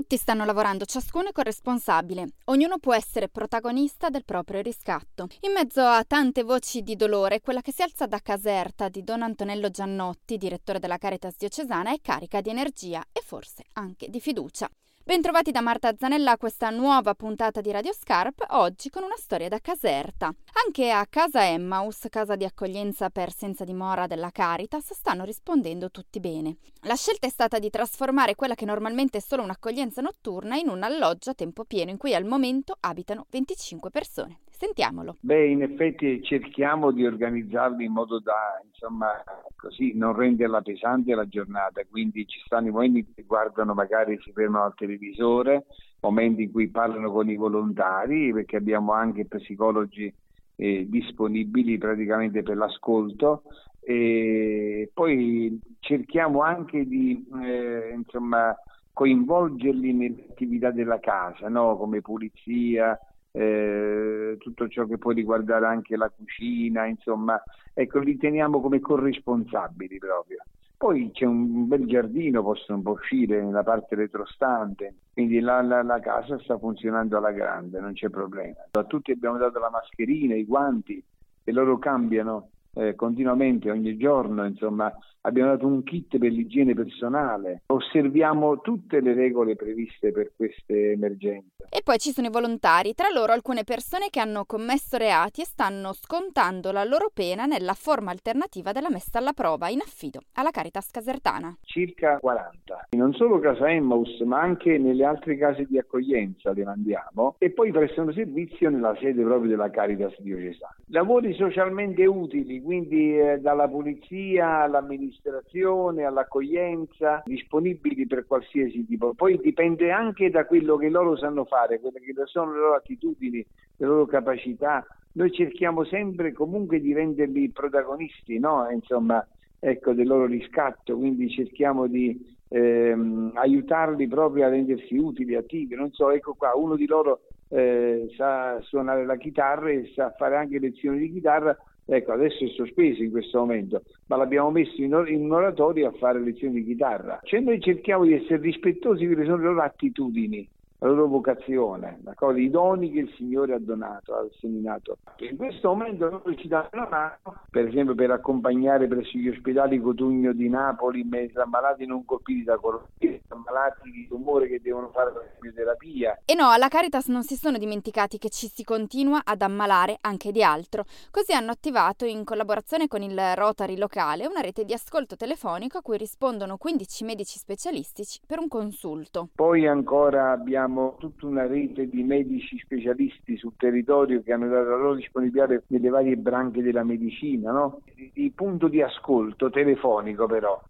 Tutti stanno lavorando, ciascuno è corresponsabile. Ognuno può essere protagonista del proprio riscatto. In mezzo a tante voci di dolore, quella che si alza da Caserta di Don Antonello Giannotti, direttore della Caritas diocesana, è carica di energia e forse anche di fiducia. Bentrovati da Marta Zanella a questa nuova puntata di Radio Scarp, oggi con una storia da Caserta. Anche a Casa Emmaus, casa di accoglienza per senza dimora della Caritas, stanno rispondendo tutti bene. La scelta è stata di trasformare quella che normalmente è solo un'accoglienza notturna in un alloggio a tempo pieno in cui al momento abitano 25 persone. Sentiamolo. Beh, in effetti cerchiamo di organizzarli in modo da, insomma, così non renderla pesante la giornata, quindi ci stanno i momenti cui guardano, magari si fermano al televisore, momenti in cui parlano con i volontari, perché abbiamo anche psicologi eh, disponibili praticamente per l'ascolto e poi cerchiamo anche di, eh, insomma, coinvolgerli nell'attività della casa, no? come pulizia, eh, tutto ciò che può riguardare anche la cucina, insomma, ecco, li teniamo come corresponsabili proprio. Poi c'è un bel giardino, possono un po' uscire nella parte retrostante, quindi la, la, la, casa sta funzionando alla grande, non c'è problema. A tutti abbiamo dato la mascherina, i guanti, e loro cambiano eh, continuamente, ogni giorno, insomma, abbiamo dato un kit per l'igiene personale, osserviamo tutte le regole previste per queste emergenze. E poi ci sono i volontari, tra loro alcune persone che hanno commesso reati e stanno scontando la loro pena nella forma alternativa della messa alla prova in affido alla Caritas Casertana. Circa 40. Non solo Casa Emmaus, ma anche nelle altre case di accoglienza le mandiamo e poi prestano servizio nella sede proprio della Caritas diocesana. Lavori socialmente utili, quindi eh, dalla pulizia all'amministrazione all'accoglienza, disponibili per qualsiasi tipo. Poi dipende anche da quello che loro sanno fare, quelle che sono le loro attitudini, le loro capacità. Noi cerchiamo sempre comunque di renderli protagonisti, no? Insomma, ecco, del loro riscatto, quindi cerchiamo di ehm, aiutarli proprio a rendersi utili, attivi. Non so, ecco qua, uno di loro eh, sa suonare la chitarra e sa fare anche lezioni di chitarra, Ecco, adesso è sospeso in questo momento, ma l'abbiamo messo in, or- in oratorio a fare lezioni di chitarra. Cioè noi cerchiamo di essere rispettosi delle loro attitudini la loro vocazione, i doni che il Signore ha donato, ha seminato. In questo momento noi ci danno una mano, per esempio per accompagnare presso gli ospedali Cotugno di Napoli mentre ammalati non colpiti da coronavirus, ammalati di tumore che devono fare la chemioterapia. E no, alla Caritas non si sono dimenticati che ci si continua ad ammalare anche di altro. Così hanno attivato, in collaborazione con il Rotary locale, una rete di ascolto telefonico a cui rispondono 15 medici specialistici per un consulto. Poi ancora abbiamo tutta una rete di medici specialisti sul territorio che hanno dato la loro disponibilità nelle varie branche della medicina, no? di punto di ascolto telefonico però.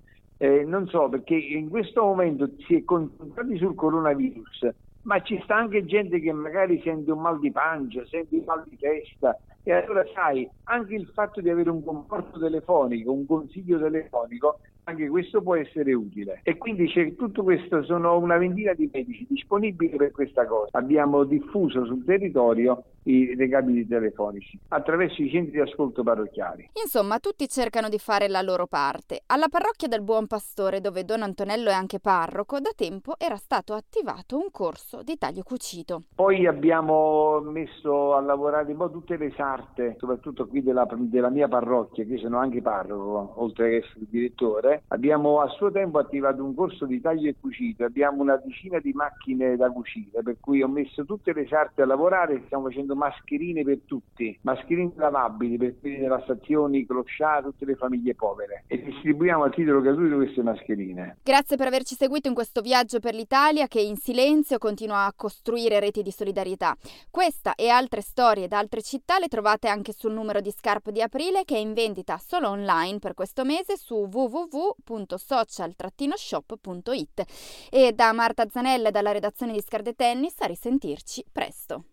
Eh, non so perché in questo momento si è concentrati sul coronavirus, ma ci sta anche gente che magari sente un mal di pancia, sente un mal di testa. E allora sai, anche il fatto di avere un comporto telefonico, un consiglio telefonico anche questo può essere utile. E quindi c'è tutto questo, sono una ventina di medici disponibili per questa cosa. Abbiamo diffuso sul territorio i recapiti telefonici attraverso i centri di ascolto parrocchiali. Insomma, tutti cercano di fare la loro parte. Alla parrocchia del Buon Pastore, dove Don Antonello è anche parroco, da tempo era stato attivato un corso di taglio cucito. Poi abbiamo messo a lavorare un po' tutte le sarte, soprattutto qui della, della mia parrocchia, che sono anche parroco, oltre che essere direttore. Abbiamo a suo tempo attivato un corso di taglio e cucito, abbiamo una decina di macchine da cucire, per cui ho messo tutte le sarte a lavorare e stiamo facendo mascherine per tutti, mascherine lavabili per quelli della stazione, Closcià, tutte le famiglie povere e distribuiamo a titolo gratuito queste mascherine. Grazie per averci seguito in questo viaggio per l'Italia che in silenzio continua a costruire reti di solidarietà. Questa e altre storie da altre città le trovate anche sul numero di Scarp di aprile che è in vendita solo online per questo mese su www.social-shop.it. E da Marta Zanella e dalla redazione di Scarde Tennis a risentirci presto.